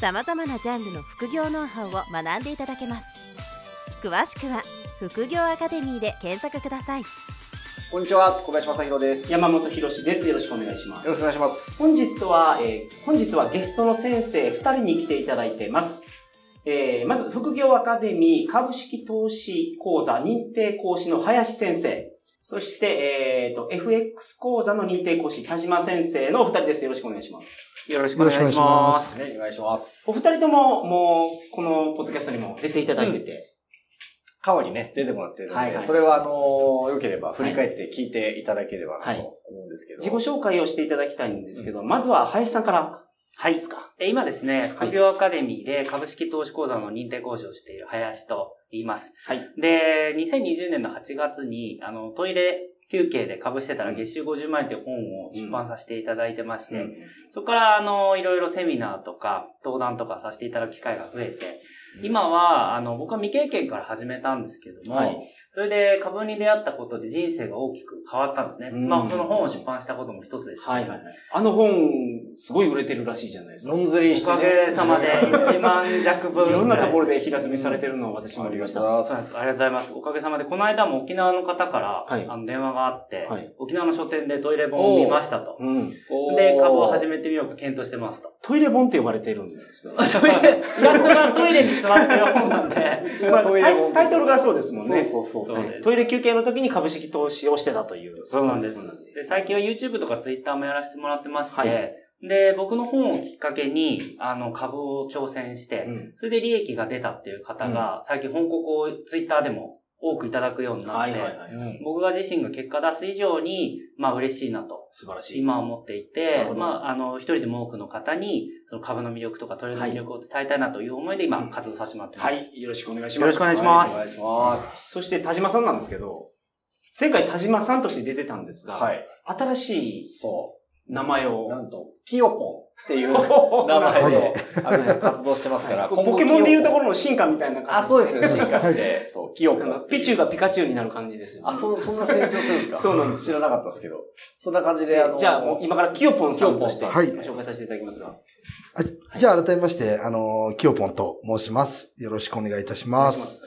さまざまなジャンルの副業ノウハウを学んでいただけます詳しくは副業アカデミーで検索くださいこんにちは、小林正宏です。山本博史です。よろしくお願いします。よろしくお願いします。本日とは、えー本日はゲストの先生2人に来ていただいてます。えーまず、副業アカデミー株式投資講座認定講師の林先生。そして、えっ、と、FX 講座の認定講師田島先生のお二人です。よろしくお願いします。よろしくお願いします。ね、お願いします。お二人とも、もう、このポッドキャストにも出ていただいてて、カワにね、出てもらってるので、はいはいそれはあのー、良ければ振り返って聞いていただければなとはい思うんですけど。自己紹介をしていただきたいんですけど、まずは林さんからはい今ですね、はい副業アカデミーで株式投資講座の認定講師をしている林と言います。はい。で、2020年の8月に、あの、トイレ休憩で株してたら月収50万円という本を出版させていただいてまして、そこから、あの、いろいろセミナーとか、登壇とかさせていただく機会が増えて、今は、あの、僕は未経験から始めたんですけども、はい。それで株に出会ったことで人生が大きく変わったんですね。うんまあ、その本を出版したことも一つですけど、はいはいはい。あの本、すごい売れてるらしいじゃないですか。ノンズリーしておかげさまで1万弱分。いろんなところろで平積みされてるのを私もありました。ありがとうごそうなんです。ありがとうございます。おかげさまで、この間も沖縄の方から、はいあの電話があって、はい沖縄の書店でトイレ本を見ましたと。うん。で、株を始めめてみようか検討してますと。トイレ本って呼ばれてるんですね。トイレイラストがトイレに座ってる本なんで、まあトイレ本タイタイトルがそうですもんね。そうそうそうそうですトイレ休憩の時に株式投資をしてたという。そうなんです。で、最近は YouTube とか Twitter もやらせてもらってまして、はいで、僕の本をきっかけに、あの、株を挑戦して、うん。それで利益が出たっていう方が、最近本告を Twitter でも多くいただくようになって。僕が自身が結果出す以上に、まあ嬉しいなと、素晴らしい。今思っていなてまあ、あの、一人でも多くの方に、その株の魅力とかトレードの魅力を伝えたいなという思いで今、うん活動させてもらってまはす。い。よろしくお願いします。よろしくお願いしますお願いします。そして田島さんなんですけど、前回田島さんとして出てたんですが、はい。新しいそ名前う。を。なんと、キヨポンっていう 名前で、あの、活動してますから、ポケモンでいうところろの進化みたいな感じ。あ、そうですよ、進化して、そう、キヨポン。ピチュウがピカチュウになる感じですよね。あ、そ、そんな成長するんですか？そうなんです知らなかったですけど。そんな感じで、であの、じゃあもう今からキヨポンさんとしてはい紹介させていただきますが。じゃあ改めまして、あの、キヨポンと申します。よろしくお願いいたします。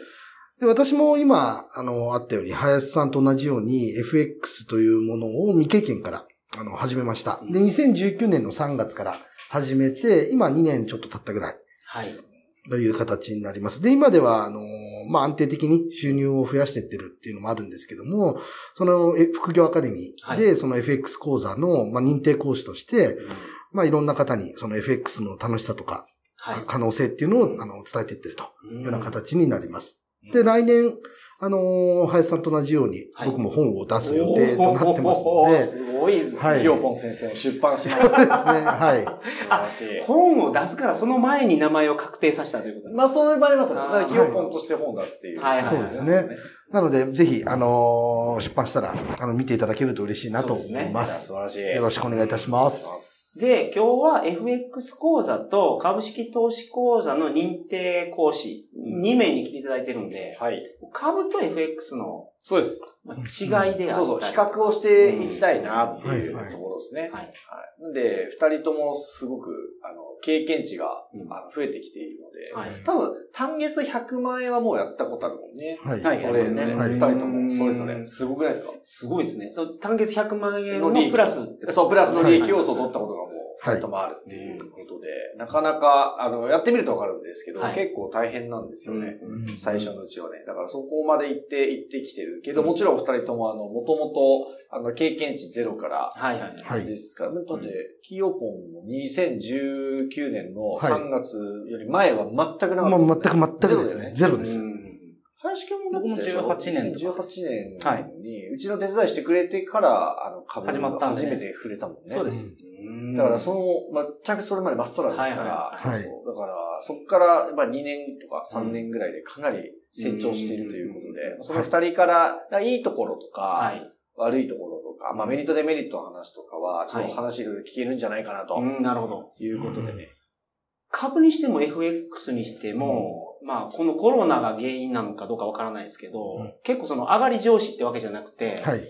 で私も今、あの、あったように、林さんと同じように FX というものを未経験から、あの、始めました。で、2019年の3月から始めて、今2年ちょっと経ったぐらいはい。という形になります。で、今では、あの、まあ、安定的に収入を増やしていってるっていうのもあるんですけども、その、え副業アカデミーで、はその FX 講座の、まあ、認定講師として、まあ、いろんな方に、その FX の楽しさとか、はい。可能性っていうのを、あの、伝えていってるといいうような形になります。うんで、来年、あのー林さんと同じように、はい僕も本を出す予定となってますので、おーすごいですね。はいキヨポン先生を出版します。そうですね、はい。本を出すからその前に名前を確定させたということまあ、そういう場合ありますよ。だから、キヨポンとして本を出すっていう。はいはいそうですね。なので、ぜひ、あのー出版したら、あの、見ていただけると嬉しいなと思いま。素晴らしい。よろしくお願いいたします。す。で、今日は FX 講座と株式投資講座の認定講師2名に来ていただいてるんで、はい。株と FX のそうです。まあ違いであったり、そうそう、比較をしていきたいなっていうところですね。はい。で、二人ともすごく、あの、経験値が、うんあの増えてきているので、はい。多分、単月100万円はもうやったことあるもんね。はい。はいこれね、はい二人ともそれぞれ。すごくないですか？すごいですね。そう単月100万円のプラスってそう、プラスの利益はい要素を取ったことがもう、二人ともあるっていうことで、なかなか、あの、やってみるとわかるんですけど、はい結構大変なんですよね。うん最初のうちはね。だからそこまで行って、行ってきてるけど、もちろんお二人ともあの、もともと、あの、経験値ゼロから、はいはい。はいですから、だって、キヨポンも2019年のはい3月より前は全くなかったまあ、もんね、全く全くですね。ゼロです。うん林くんも僕も18年と18か年に、うちの手伝いしてくれてから、あの、株始まっ初めて触れたもんね。そうです。ううん。だからその、まあ、全くそれまでまっさらですから、はいはい。はい。そうそうだから、そこから、まあ、2年とか3年ぐらいでかなり成長しているということで、うん。その2人から、いいところとか、はい。悪いところとか、まあ、メリットデメリットの話とかは、ちょっと話いろいろ聞けるんじゃないかなと。うん、なるほど。いうことでね。株にしても FX にしても、まあ、このコロナが原因なのかどうかわからないですけど、うん。結構その上がり上司ってわけじゃなくて、はい。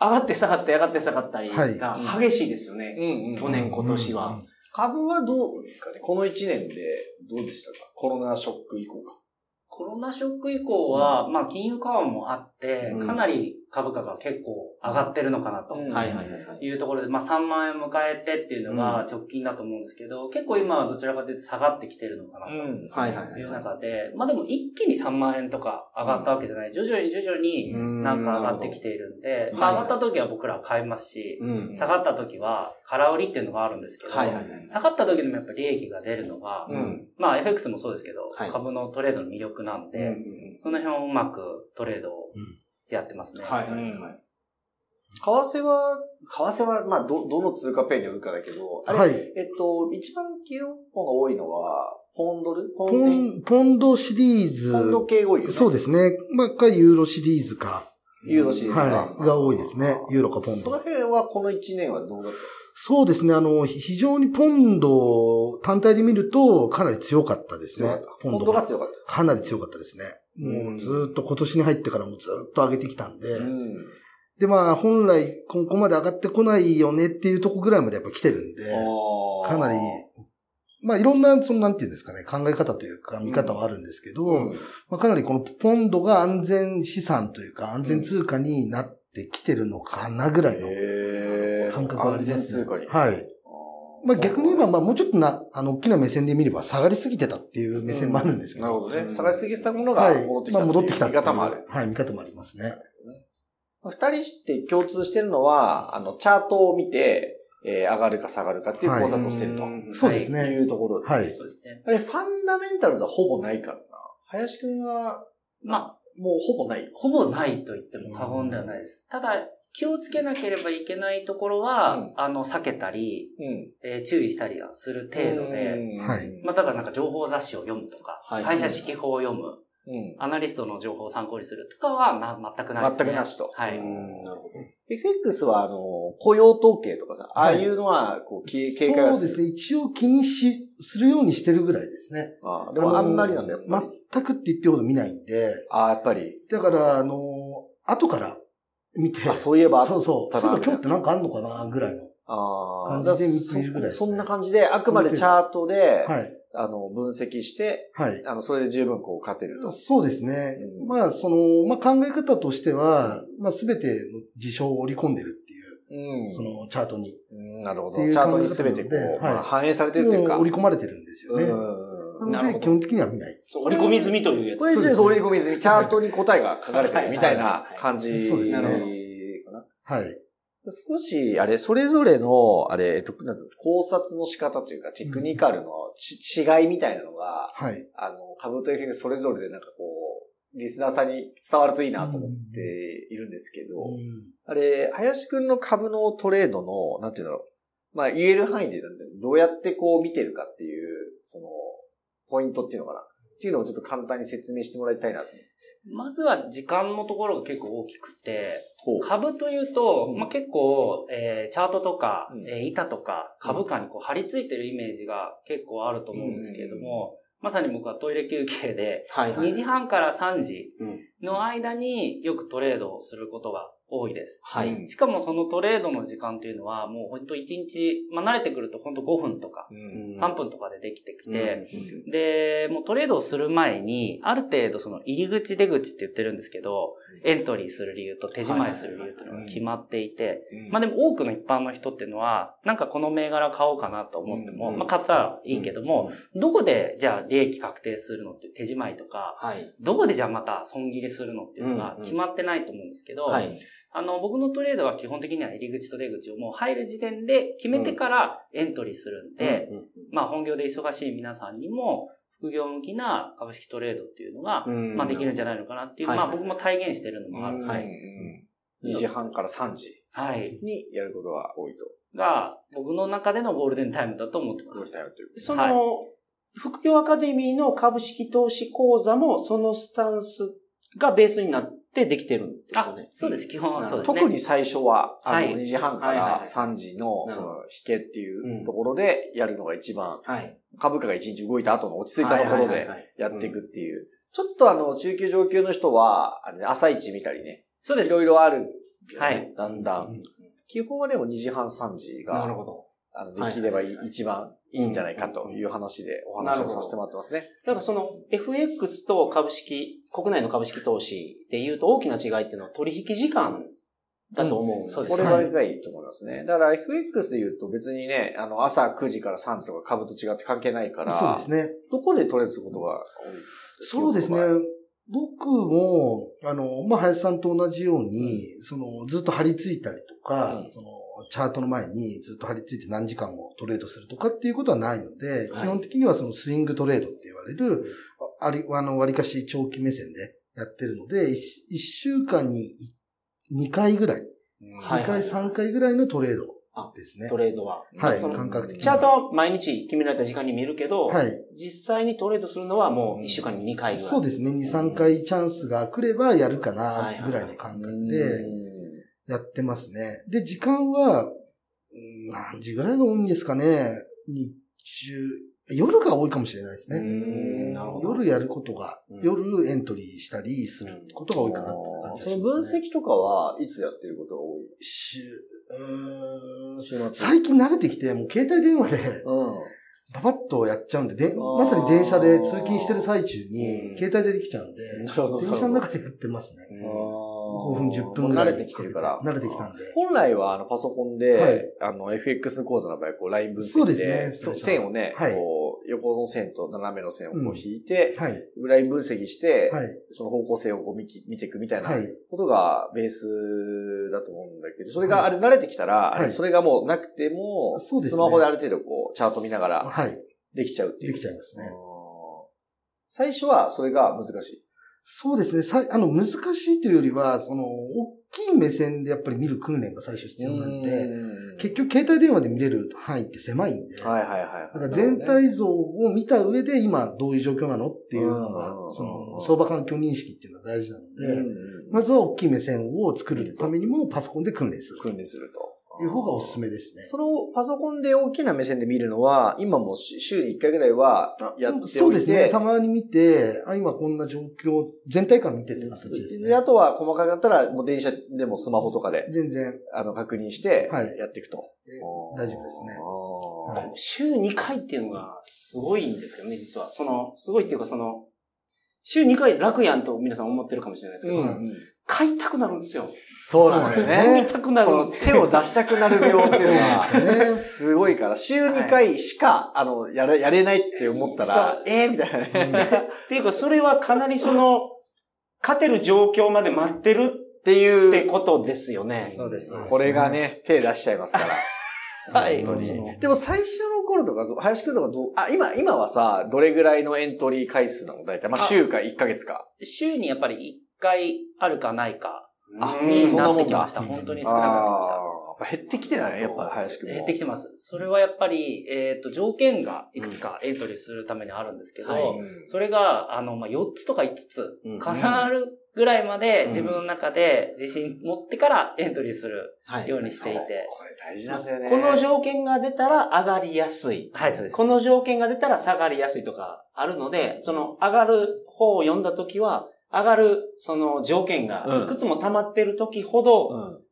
上がって下がって上がって下がったりはいが激しいですよね。うんうん去年今年は。株はどうですかねこの1年でどうでしたか？コロナショック以降か。コロナショック以降は、まあ金融緩和もあってうん、かなり株価が結構上がってるのかなと。いはいはいはい。いうところで、まあ3万円迎えてっていうのが直近だと思うんですけど、結構今はどちらかというと下がってきてるのかなと。いはいはいいう中で、まあでも一気に3万円とか上がったわけじゃない。徐々に徐々になんか上がってきているんで、うんまあ上がった時は僕らは買いますし、うん。下がった時は空売りっていうのがあるんですけど。下がった時でもやっぱり利益が出るのが、うん。まあ FX もそうですけど、はい株のトレードの魅力なんで、うんその辺をうまくトレードをやってますね。はいはいはい。為替は、為替は、まあ、ど、どの通貨ペアによるかだけど、あれ、はい。えっと、一番企業本が多いのは、ポンドル？ポポン、ポンドシリーズ。ポンド系が多いよね。そうですね。まあ、か、ユーロシリーズか。ユーロシリーズはい。が多いですね。ユーロかポンそのド。辺はこの1年はどうだったそうですね。あの、非常にポンド単体で見ると、かなり強かったですね。ポンドが強かっかなり強かったですね。もうずーっと今年に入ってからもずーっと上げてきたんで。た。うん。で、まあ、本来、ここまで上がってこないよねっていうとこぐらいまでやっぱ来てるんで、かなり、まあ、いろんな、その、なんていうんですかね、考え方というか、見方はあるんですけど、うんまあ、かなりこのポンドが安全資産というか、安全通貨になってきてるのかなぐらいの感覚はあります、ね。安全通貨に。はい。まあ、逆に言えば、まあ、もうちょっとな、あの、大きな目線で見れば下がりすぎてたっていう目線もあるんですけど。なるほどね。うん下がりすぎたものがはい。戻ってきた。まあ、戻ってきた見方もある。。はい、見方もありますね。二人して共通してるのは、あの、チャートを見て、えー上がるか下がるかっていう考察をしてると。うんそうですね。いうところで。はい。そうですね。あれ、ファンダメンタルズはほぼないからな。林くんは、まあ、もうほぼない。ほぼないと言っても過言ではないです。ただ、気をつけなければいけないところは、うんあの、避けたり、うん。えー注意したりはする程度で、はいまあ、だからなんか情報雑誌を読むとか、はい会社指揮法を読む、うん。アナリストの情報を参考にするとかはな全くないですね。全くなしと。はい。うんなるほど。FX は、あの、雇用統計とかさ、ああはいいうのは、こう、警警戒はそうですね。一応気にし、するようにしてるぐらいですね。ああでもあんまりなんだよ。全くって言ってるほど見ないんで、ああ、やっぱり。だから、あの、後から見て、あ、そういえば、そうそう、そういえば今日ってなんかあんのかな、ぐらいの。ああ、感じで見そているぐらいですねそんな感じで、あくまでチャートで、はい。あの、分析して、はい。あの、それで十分こう勝てると。そうですね。うんまあ、その、まあ考え方としては、まあすべての事象を織り込んでるっていう、うんそのチャートに。うんなるほど。っていうチャートに全てこう、考え方なのでまあはい反映されてるというか。もう織り込まれてるんですよね。うんなので、なるほど基本的には見ない。そう折り込み済みというやつ。これ一応そうですね織り込み済み、チャートに答えが書かれてるみたいな感じそうですねかな。はい。少し、あれ、それぞれの、あれ、えっと、なんつうの考察の仕方というか、テクニカルのち、違いみたいなのが、はい。あの、株と FX それぞれでなんかこう、リスナーさんに伝わるといいなと思っているんですけど、うんあれ、林くんの株のトレードの、なんていうの、まあ言える範囲でどうやってこう見てるかっていう、その、ポイントっていうのかなっていうのをちょっと簡単に説明してもらいたいなとまずは時間のところが結構大きくて。株というと、うんまあ、結構、えーチャートとか、うんえー板とか株価にこう張り付いてるイメージが結構あると思うんですけれども、まさに僕はトイレ休憩で、はいはい。2時半から3時うんの間によくトレードをすることが多いです。はい。うんしかもそのトレードの時間というのはもう本当1日、まあ慣れてくると本当5分とかうん。3分とかでできてきて、うん。で、もうトレードをする前に、ある程度その入り口出口って言ってるんですけど、エントリーする理由と手仕まいする理由っていうのが決まっていて、うん。まあでも多くの一般の人っていうのは、なんかこの銘柄買おうかなと思っても、うん。まあ買ったらいいけども、どこでじゃあ利益確定するのっていう手仕まいとか、はい。どこでじゃあまた損切りするのっていうのがうん。決まってないと思うんですけど、はい。あの、僕のトレードは基本的には入り口と出口をもう入る時点で決めてからエントリーするんで、うん、まあ本業で忙しい皆さんにも、副業向きな株式トレードっていうのが、うんまあできるんじゃないのかなっていう、はいまあ僕も体現してるのもある。うんはい。2時半から3時はい。にやることが多いと。が、僕の中でのゴールデンタイムだと思ってます。その、はい副業アカデミーの株式投資講座もそのスタンスがベースになってできてるんですよね。そうです。基本はそうですね。特に最初は、あの、はい2時半からはいはいはい3時の、うんその、引けっていううんところでやるのが一番、はい。株価が1日動いた後の落ち着いたところでやっていくっていう。ちょっとあの、中級上級の人は、あのね朝一見たりね、そうです。いろいろあるよね、はいだんだん基本はでも2時半3時が、なるほど。あの、できれば一番いいんじゃないかという話でお話をさせてもらってますね。だからその FX と株式、国内の株式投資で言うと大きな違いっていうのは取引時間だと思うんですうですこれがいいと思いますね。だから FX で言うと別にね、あの、朝9時から3時とか株と違って関係ないから、そうですね。どこでトレードすることが多いですか？そうですね。。僕も、あの、まあ、林さんと同じように、その、ずっと張り付いたりとか、うんその、チャートの前にずっと張り付いて何時間もトレードするとかっていうことはないので、はい基本的にはそのスイングトレードって言われる、あり、あの、割かし長期目線でやってるので、一一週間に2回ぐらい、はい2回3回ぐらいのトレードですね。トレードは。はい、その感覚的に。チャートは毎日決められた時間に見るけど、はい。実際にトレードするのはもう1週間に2回ぐらい。そうですね。2、3回チャンスが来ればやるかはいはいな、ぐらいの感覚うでんやってますね。で、時間は、うん何時ぐらいが多いんですかね。日中、夜が多いかもしれないですね。夜やることが、うん夜エントリーしたりすることが多いかなって感じがその分。析とかはいつやってることが多い？週、うーん週末。最近慣れてきて、もう携帯電話で、うん。パパッとやっちゃうんで、でまさに電車で通勤してる最中にう、ん携帯でできちゃうんで。電車の中でやってますね。うん5分、10分ぐらい。慣れてきてるから。慣れてきたんで。本来はあのパソコンで、はいあの FX 講座の場合、こうライン分析で、そうですね線をね、はいこう横の線と斜めの線をこう引いて、はい。ライン分析して、はい。その方向性をこう見き見ていくみたいなはい。ことがベースだと思うんだけど、それがあれ慣れてきたら、はいそれがもうなくても、そうですねスマホである程度こうチャート見ながらはい。できちゃうっていう。できちゃいますね最初はそれが難しい。そうですね。さいあの、難しいというよりは、その、大きい目線でやっぱり見る訓練が最初必要なんで、結局携帯電話で見れる範囲って狭いんで、はいはいはい。だから全体像を見た上で今どういう状況なのっていうのがうん、その相場環境認識っていうのが大事なので、うん。まずは大きい目線を作るためにもパソコンで訓練する。訓練すると。という方がおすすめですね。そのパソコンで大きな目線で見るのは、今もし週に1回ぐらいはやっておいてそうですね。たまに見て、あ、今こんな状況、全体感見てって形ですで、あね。とは細かくなったら、もう電車でもスマホとかで、全然あの、確認してはい、やっていくと。大丈夫ですね。はい週2回っていうのがすごいんですけどね、実は。その、すごいっていうかその、週2回楽やんと皆さん思ってるかもしれないですけど、うん買いたくなるんですよ。そうなんですね。見たくなる。手を出したくなる病っていうのが、そうなんですごいから、週2回しか、あの、やれ、やれないって思ったら、えーみたいなね。っていうか、それはかなりその、勝てる状況まで待ってるっていう。ってことですよね。そうです。これがね、手出しちゃいますから。はい。でも最初の頃とかど、林くんとかどう、あ、今、今はさ、どれぐらいのエントリー回数なの？大体。まあ、あ週か1ヶ月か。週にやっぱり1回あるかないかになってきました。本当に少なくなってきました。あーやっぱ減ってきてない？やっぱ林くんも。減ってきてます。それはやっぱり、えっ、と、条件がいくつかエントリーするためにあるんですけど、はいそれが、あの、まあ、4つとか5つうん重なるぐらいまでうん自分の中で自信持ってからエントリーするはいようにしていそうて。これ大事なんだよね。この条件が出たら上がりやすい。はい、そうです。この条件が出たら下がりやすいとかあるので、その上がる方を読んだときは、上がるその条件がいくつも溜まってるときほど、うん。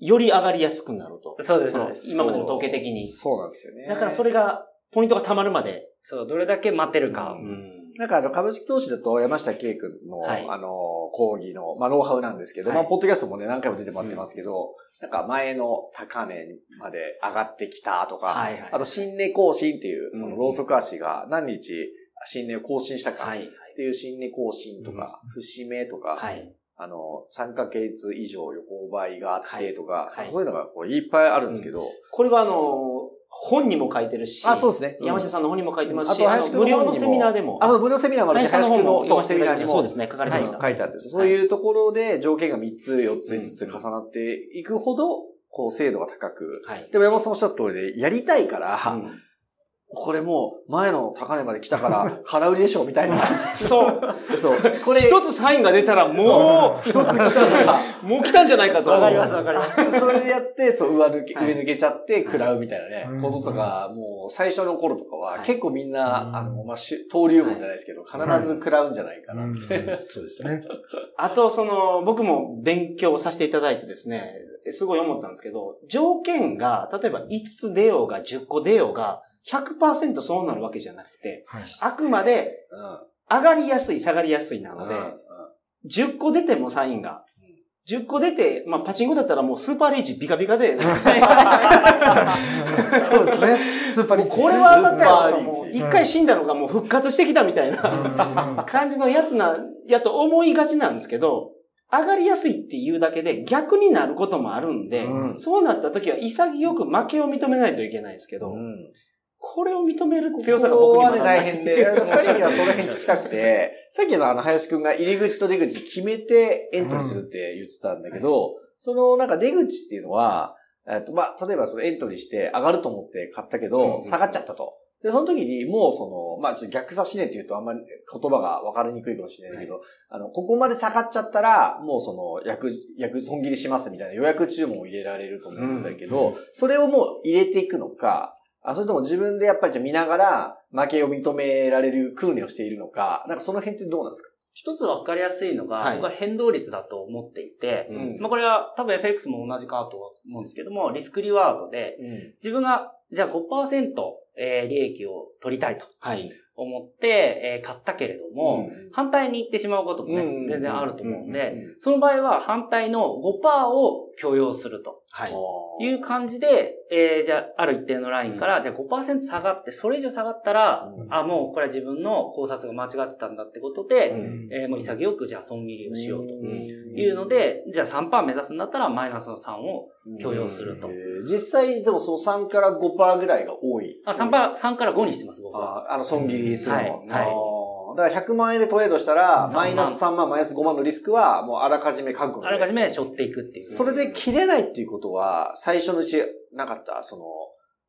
より上がりやすくなると。そうです今までの統計的に。そうなんですよね。だからそれが、ポイントが溜まるまで。そう、どれだけ待ってるか。ん。なんかあの、株式投資だと山下圭君の、はいあの、講義の、まあ、ノウハウなんですけど、はいまあ、ポッドキャストもね、何回も出てもらってますけど、なんか前の高値まで上がってきたとか、はいはいあと新値更新っていう、そうんのローソク足が何日新値を更新したか。っはい。ていう新値更新とか、節目とか、はい。あの、3ヶ月以上横ばいがあってとか、はい。はいそういうのがこういっぱいあるんですけど、これはあの、本にも書いてるし、あ、そうですね。山下さんの本にも書いてますし、あと無料のセミナーでも。あ、そう、無料セミナーもあるし、林さんのそう、セミナーにも。そうですね、書かれてました。書いてあって、そういうところで条件が3つ、4つ、5つ重なっていくほど、こう、精度が高く、はい。でも山本さんおっしゃった通りで、やりたいから、うんこれもう前の高値まで来たから、空売りでしょみたいな。そう。そう。これ、一つサインが出たらもう、一つ来たのが、もう来たんじゃないかと。わかりますわかります。それでやって、そう、上抜け、はい上抜けちゃって、食らうみたいなね、うんこととか、もう、最初の頃とかは、はい結構みんな、うんあの、まあ、し登竜門じゃないですけど、必ず食らうんじゃないかな。うんそうですね。あと、その、僕も勉強させていただいてですね、すごい思ったんですけど、条件が、例えば5つ出ようが10個出ようが、100%そうなるわけじゃなくて、あくまでうん。上がりやすい、下がりやすいなので、うん10個出てもサインが。10個出て、まあ、パチンコだったらもうスーパーリーチビカビカで、そうですね。スーパーリッチ。これは当たったよ。一回死んだのがもう復活してきたみたいな感じのやつな、やと思いがちなんですけど、上がりやすいっていうだけで逆になることもあるんで、うんそうなった時は潔く負けを認めないといけないんですけど、うんこれを認める強さがここはね、僕にまだない大変で、二人にはその辺聞きたくて、さっきのあの、林くんが入り口と出口決めてエントリーするって言ってたんだけど、そのなんか出口っていうのは、えっと、まあ、例えばそのエントリーして上がると思って買ったけど、下がっちゃったと。で、その時にもうその、まあ、ちょっと逆差し値って言うとあんまり言葉が分かりにくいかもしれないけど、あの、ここまで下がっちゃったら、もうその、約、約損切りしますみたいな予約注文を入れられると思うんだけど、うん。それをもう入れていくのか、あ、それとも自分でやっぱりじゃあ見ながら負けを認められる訓練をしているのか、なんかその辺ってどうなんですか？一つわかりやすいのが、はい。僕は変動率だと思っていて、うん。まあこれは多分 FX も同じかとは思うんですけども、リスクリワードで、うん。自分がじゃあ5%、えー利益を取りたいとはい。思って、えー買ったけれども、うん。反対に行ってしまうこともね、うん。全然あると思うんで、その場合は反対の5%を許容すると。はい。いう感じで、えーじゃあ、ある一定のラインから、じゃあ5%下がって、それ以上下がったら、うん。あ、もうこれは自分の考察が間違ってたんだってことで、うん。えーもう潔くじゃあ損切りをしようと。うん。いうので、じゃあ3%目指すんだったらマイナスの3を許容すると。え。ー。実際、でもその3から5%ぐらいが多い。あ、3%、3から5にしてます、僕は。ああの、損切りするの。はい。はいだから100万円でトレードしたら、3万。マイナス3万、マイナス5万のリスクは、もうあらかじめ覚悟で。あらかじめ背負っていくっていう。それで切れないっていうことは、最初のうちなかった？その、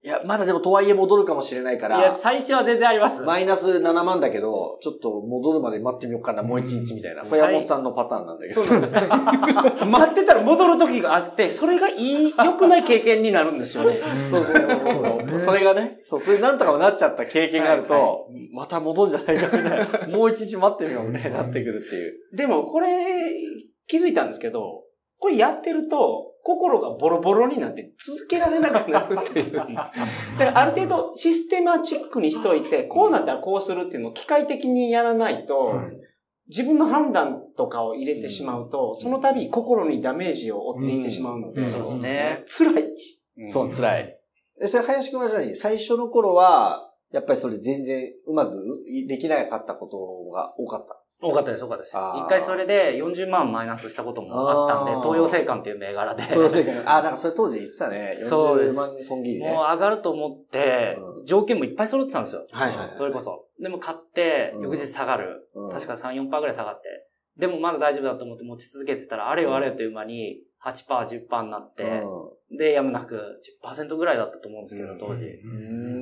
いや、まだでもとはいえ戻るかもしれないかいや、ら、最初は全然あります。マイナス7万だけど、ちょっと戻るまで待ってみようかな、もう一日みたいな。うんこれ山本さんのパターンなんだけど。そうなんです。待ってたら戻る時があって、それがいい、良くない経験になるんですよね。そうそうそうそうですねそれがね、そう、それなんとかもなっちゃった経験があると、はいはまた戻るんじゃないかみたいな。もう一日待ってみようみたいになってくるっていう。でも、これ、気づいたんですけど、これやってると、心がボロボロになって続けられなくなるっていう。だからある程度システマチックにしといて、こうなったらこうするっていうのを機械的にやらないと、はい自分の判断とかを入れてしまうと、その度心にダメージを負っていってしまうので、うんそうですね。辛い。そう、辛い。え、それ、林くんはじゃあ最初の頃は、やっぱりそれ全然うまくできなかったことが多かった？多かったです、多かったです。一回それで40万マイナスしたこともあったんで、東洋生還っていう銘柄で。東洋生活あ、なんかそれ当時言ってたね。40そうです万損切りね。もう上がると思ってう、条件もいっぱい揃ってたんですよ。はいはいはいそれこそ。でも買って、うん翌日下がる。うん確か3、4%ぐらい下がって。でもまだ大丈夫だと思って持ち続けてたら、あれよあれよという間に8%、10%になって、で、やむなく10%ぐらいだったと思うんですけど、当時。うん。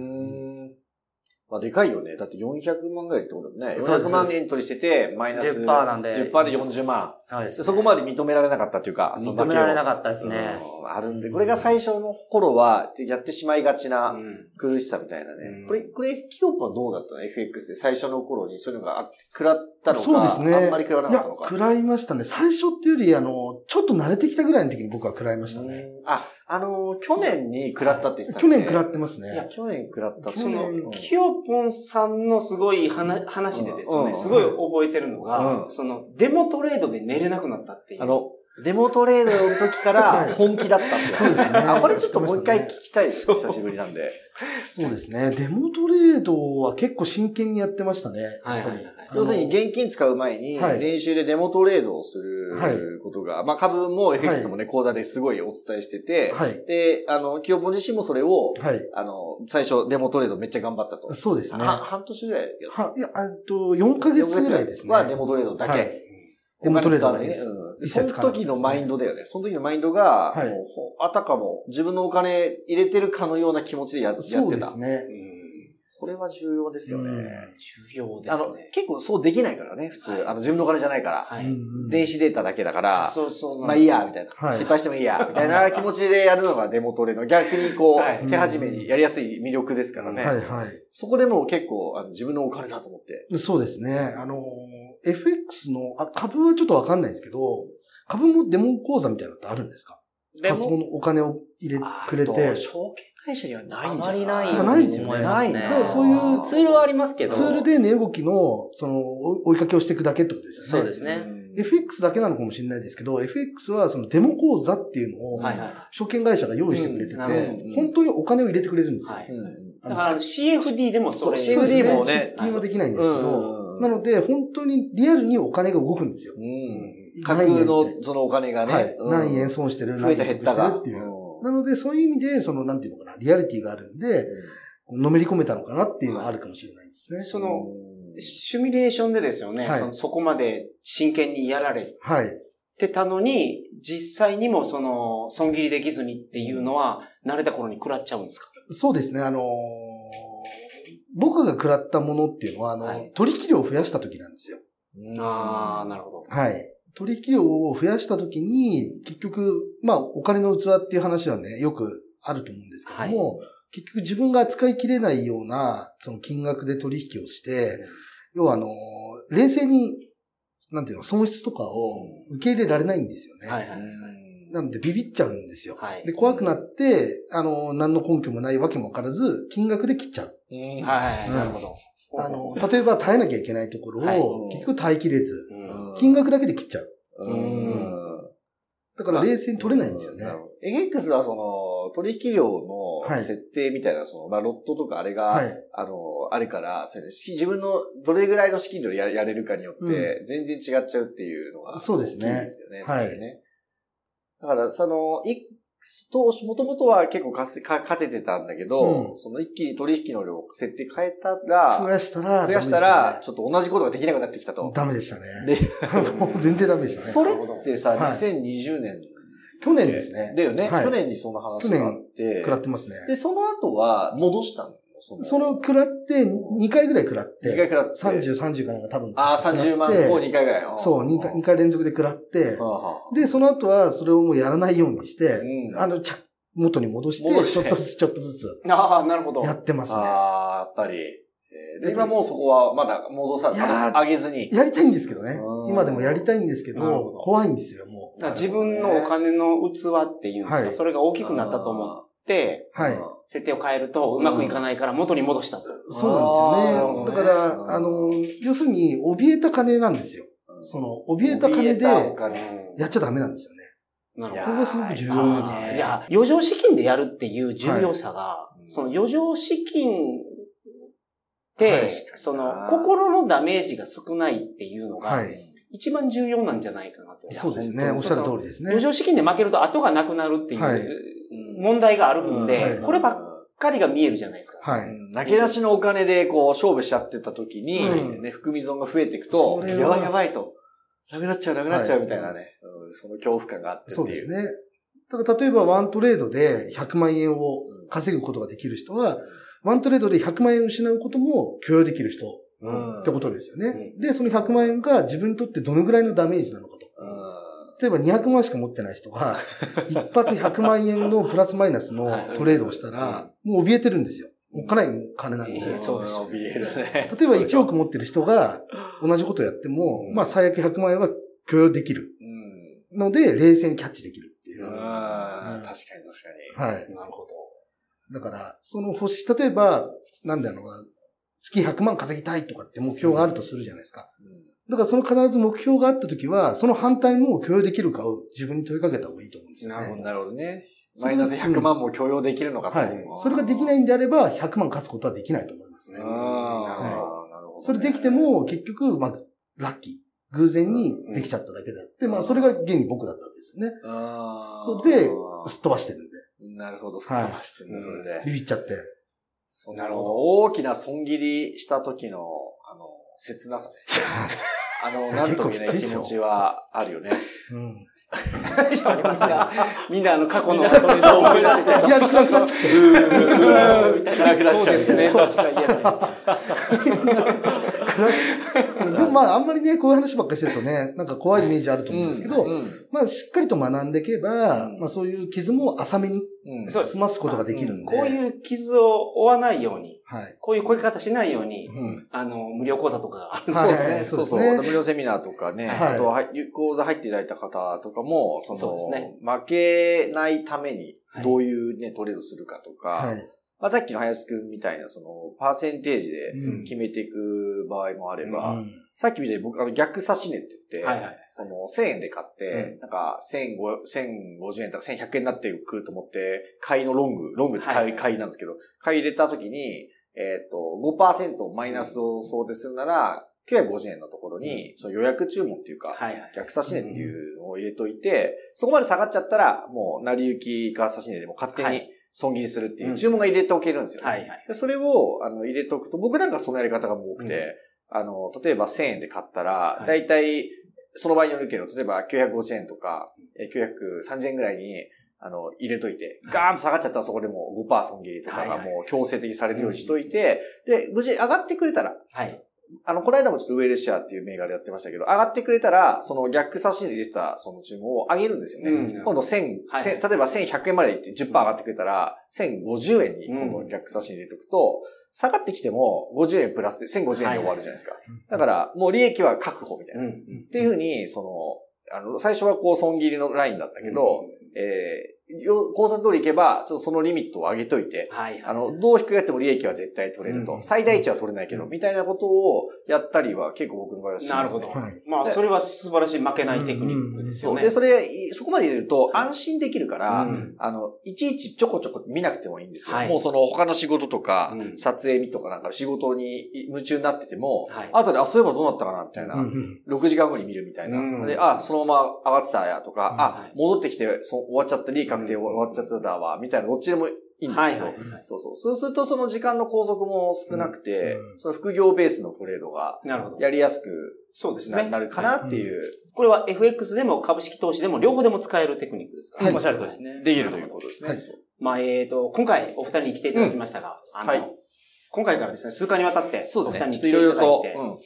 ん。まあ、でかいよね。だって400万ぐらいってことだもんね。そうです400万エントリーしてて、マイナス10%なんで10%で40万。はいでそこまで認められなかったっていうか、認められなかっかったですね。あるんで、これが最初の頃は、やってしまいがちなうん苦しさみたいなね。うんこれ、これ、キヨポはどうだったの ?FX で最初の頃にそういうのがあって、食らったのか、そうですね。あんまり食らわないかやったの、か。食らいましたね。最初っていうより、あの、ちょっと慣れてきたぐらいの時に僕は食らいましたね。うんあ、あのー去年に食らったって言ってたっ去年食らってますいや、ね。去年食らった。そのキヨポンさんのすごい話話でですね、うんすごい覚えてるのが、うんその、デモトレードで寝れなくなったっていう。あの、デモトレードの時から本気だったっていそうですねあ、これちょっともう一回聞きたいです。久しぶりなんで。そうですね。デモトレードは結構真剣にやってましたね。はい要するに現金使う前に、はい練習でデモトレードをすはいることが、まあ株も FX もね、講座ですごいお伝えしてて、はい。で、あの、清本自身もそれを、はい。あの、最初デモトレードめっちゃ頑張ったと。そうですね。はは、半年ぐらいやったいや、えっと、4ヶ月ぐらいですね。はデモトレードだけ。はいデモトレードお金だけです。うん一その時のマインドだよね。その時のマインドが、はいもうほあたかも自分のお金入れてるかのような気持ちでややってた。そうですね。これは重要ですよね。うん重要ですあのね。、結構そうできないからね、普通。はいあの、自分のお金じゃないから。はい。うん電子データだけだから、そうそうまあいいや、みたいな。はい失敗してもいいや、みたいな気持ちでやるのがデモトレの逆にこう、はい手始めにやりやすい魅力ですからね。はいはい。そこでもう結構あの自分のお金だと思って。そうですね。あの、FX の、あ、株はちょっとわかんないんですけど、株もデモ講座みたいなのってあるんですか？で仮想も、のお金を入れくれあてと、証券会社にはないんじゃあまりないまあないですよねないなだからそういうツールはありますけど。ツールで値動きの、その、追追いかけをしていくだけってことですよね。そうですね。うん FX だけなのかもしれないですけど、FX はそのデモ講座っていうのを。証券会社が用意してくれてて、本当にお金を入れてくれるんですよ。はい。だから CFD でもそう CFD もね出金はできないんですけど、うんなので、本当にリアルにお金が動くんですよ。うん。何架空のそのお金がね。はい。うん何円損してる、増え何円た減ったが。得してるっていう。なので、そういう意味で、その、なんていうのかな、リアリティがあるんで、うんのめり込めたのかなっていうのはあるかもしれないですね。その、シミュレーションでですよね、はいそのそこまで真剣にやられはい。てたのに、実際にもその、損切りできずにっていうのは、慣れた頃に食らっちゃうんですか？そうですね、あのー僕が食らったものっていうのは、あの、はい取引量を増やした時なんですよ。うんああ、なるほど。はい。取引量を増やした時に、結局、まあ、お金の器っていう話はね、よくあると思うんですけども、結局自分が扱いきれないような、その金額で取引をして、要はあのー冷静に、なんていうの、損失とかを受け入れられないんですよね。はいはい。なのでビビっちゃうんですよ。はい。で、怖くなって、あの、何の根拠もないわけもわからず、金額で切っちゃう。うんはいはい、うんなるほど。あの、例えば耐えなきゃいけないところはいを、結局耐えきれず、うん、金額だけで切っちゃう。うんだから冷静に取れないんですよね。なるほど AX はその、取引量のはい設定みたいな、その、まあ、ロットとかあれが、はい。あの、あるから、自分のどれぐらいの資金量ややれるかによって、全然違っちゃうっていうのが、そうですねですよね。はい。だから、その、い、と、もともとは結構かせか勝ててたんだけど、うんその一気に取引の量、設定変えたら、増やしたら、増やしたら、ちょっと同じことができなくなってきたと。ダメでしたね。で、もう全然ダメでしたね。それってさ、はい2020年去年ですね。だよね。はい去年にその話があって。食らってますね。で、その後は戻したのその、その食らって、2回ぐらい食らって、2回食らって。30、30かなんか多分。ああ、30万を2回ぐらい。そう、2回、二回連続で食らって、で、その後はそれをもうやらないようにして、うんあの、ちゃ元に戻して、ちょっとずつちょっとずつああ、なるほど。やってますね。ああ、やっぱり。えーで今もうそこはまだ戻さ、いやーあの上げずに。やりたいんですけどねう。ん今でもやりたいんですけど怖いんですよ、もう。自分のお金の器っていうんですか、はいそれが大きくなったと思って、はい。設定を変えるとうまくいかないから元に戻したと。そうなんですよね。だから、あの、要するに、怯えた金なんですよ。その、怯えた金で、やっちゃダメなんですよね。なるほどいやここがすごく重要なんですよね。いや、余剰資金でやるっていう重要さが、いその余剰資金って、はいその心のダメージが少ないっていうのが、はい。一番重要なんじゃないかなと。そうですね。おっしゃる通りですね余。剰資金で負けると後がなくなるっていう、はい問題があるんで、はいこればっかりが見えるじゃないですか。はい。うん投げ出しのお金でこう勝負しちゃってた時に、うんね、含み損が増えていくと、やばいやばいと。なくなっちゃう、なくなっちゃうはいみたいなね、うんその恐怖感があってっていう。そうですね。だから例えばワントレードで100万円を稼ぐことができる人は、ワントレードで100万円を失うことも許容できる人うん。ってことですよね。うんで、その100万円が自分にとってどのぐらいのダメージなの例えば200万しか持ってない人が、一発100万円のプラスマイナスのトレードをしたら、もう怯えてるんですよ。おっかない金なんで。うんそうです怯えるね。例えば1億持ってる人が同じことをやっても、うんまあ最悪100万円は許容できるうん。ので、冷静にキャッチできるっていう。うん。確かに確かはい。なるほど。だから、その星、例えば、なんだろうな、月100万稼ぎたいとかって目標があるとするじゃないですか。に。だからその必ず目標があったときは、その反対も許容できるかを自分に問いかけた方がいいと思うんですよね。なるほどなるほどね。マイナス100万も許容できるのかと。はい。それができないんであれば、100万勝つことはできないと思いますね。ああ、なるほどなるほどねそれできて、も、結局、まあ、ラッキー。偶然にできちゃっただけであって、まあ、それが現に僕だったわけですよね。あそれで、すっ飛ばしてるんで。なるほど、すっ飛ばしてるんだ、それで。ビビっちゃって。なるほど。大きな損切りした時の、あの、切なさね。あの、なんとも言えない気持ちはあるよね。うん。みんな、みんなあの過去の富澤を思い出して。いや、暗くなっちゃって。そうですね、確かに言えない。うんでもまあ、あんまりね、こういう話ばっかりしてるとね、なんか怖いイメージあると思うんですけど、うんまあ、しっかりと学んでいけば、うんまあ、そういう傷も浅めに済ますことができるんで。こういう傷を負わないように、はい。こういう声か方しないように、うん。あの、無料講座とか。があるんですよそうですね。はいそうそう。無料セミナーとかね、はい。あとは、講座入っていただいた方とかも、その、そうですね。負けないためにはい、どういうね、トレードするかとか、はい。まあ、さっきの林くんみたいな、その、パーセンテージでうん。決めていく場合もあれば、うん。さっきみたいに僕、あの、逆差し値って言って、はいはいその、1000円で買って、うなんか、1050円とか1100円になってくると思って、買いのロング、ロングって買い,、はい。買いなんですけど、買い入れた時に、えっ、と、5%マイナスを想定するなら、950円のところに、その予約注文っていうか。逆差し値っていうのを入れといて、そこまで下がっちゃったら、もう、成り行きか差し値でも勝手にはい。損切りするっていう注文が入れておけるんですよね。でそれを、あの、入れておくと、僕なんかそのやり方が多くて、あの、例えば1000円で買ったらは、い。だいたい、その場合によるけど、例えば950円とか、え930円ぐらいに、あの、入れといて、ガーンと下がっちゃったらそこでもう5%損切りとかがもう強制的にされるようにしといて、で、無事上がってくれたら、はい。あの、この間もちょっとウェルシャーっていう銘柄でやってましたけど、上がってくれたら、その逆差しに入れてたその注文を上げるんですよね。うん今度1000、はい1000例えば1100円までいって10%上がってくれたら、1050円に今度逆差しに入れておくと、下がってきても50円プラスで1050円で終わるじゃないですか。だから、もう利益は確保みたいな。っうん。ていうふうに、その、あの、最初はこう損切りのラインだったけど、えーよ考察通りいけば、ちょっとそのリミットを上げといて、はいはい。あの、どう低くやっても利益は絶対取れると。うん最大値は取れないけど、みたいなことをやったりは結構僕の場合はします、ね。なるほど。はいまあ、それは素晴らしい負けないテクニックですよそう。ね。で、それ、いそこまで入れると安心できるから、うんあの、いちいちちょこちょこ見なくてもいいんですよ。はいもうその他の仕事とか、うん撮影見とかなんか仕事に夢中になってても、はい後で、あ、そういえばどうなったかなみたいな。うんうん6時間後に見るみたいな。うんで、あ、そのまま上がってたやとか、うんあはい、戻ってきてそ終わっちゃった、利益確定終わっちゃっただわ、みたいな、どっちでもいいんですけど、はいはいはい。そうそう。そうするとその時間の拘束も少なくて、うんその副業ベースのトレードがなるほど。やりやすくな,、そうですね。なるかなっていう、これは FX でも株式投資でも両方でも使えるテクニックですかはいおっしゃるとりですね。できるということですね。はいそうまあ、えっ、と、今回お二人に来ていただきましたが、あの、はい今回からですね、数回にわたって、そうですね。お二ちょっといろいろと、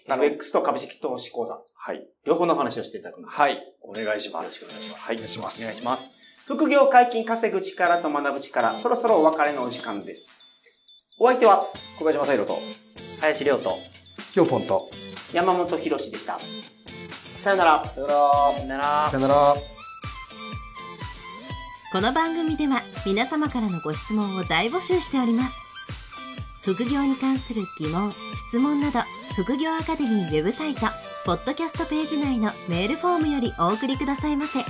FX と株式投資講座、はい。両方のお話をしていただくのではい。お願いします。よろしくお願いしますはい。お願いしますお願いします。副業解禁稼ぐ力と学ぶ力、そろそろお別れのお時間です。お相手は小林正宏と、林亮と。今日ポンと。山本博史でした。さよなら。さよならさよならさよなら。この番組では皆様からのご質問を大募集しております副業に関する疑問・質問など副業アカデミーウェブサイトポッドキャストページ内のメールフォームよりお送りくださいませ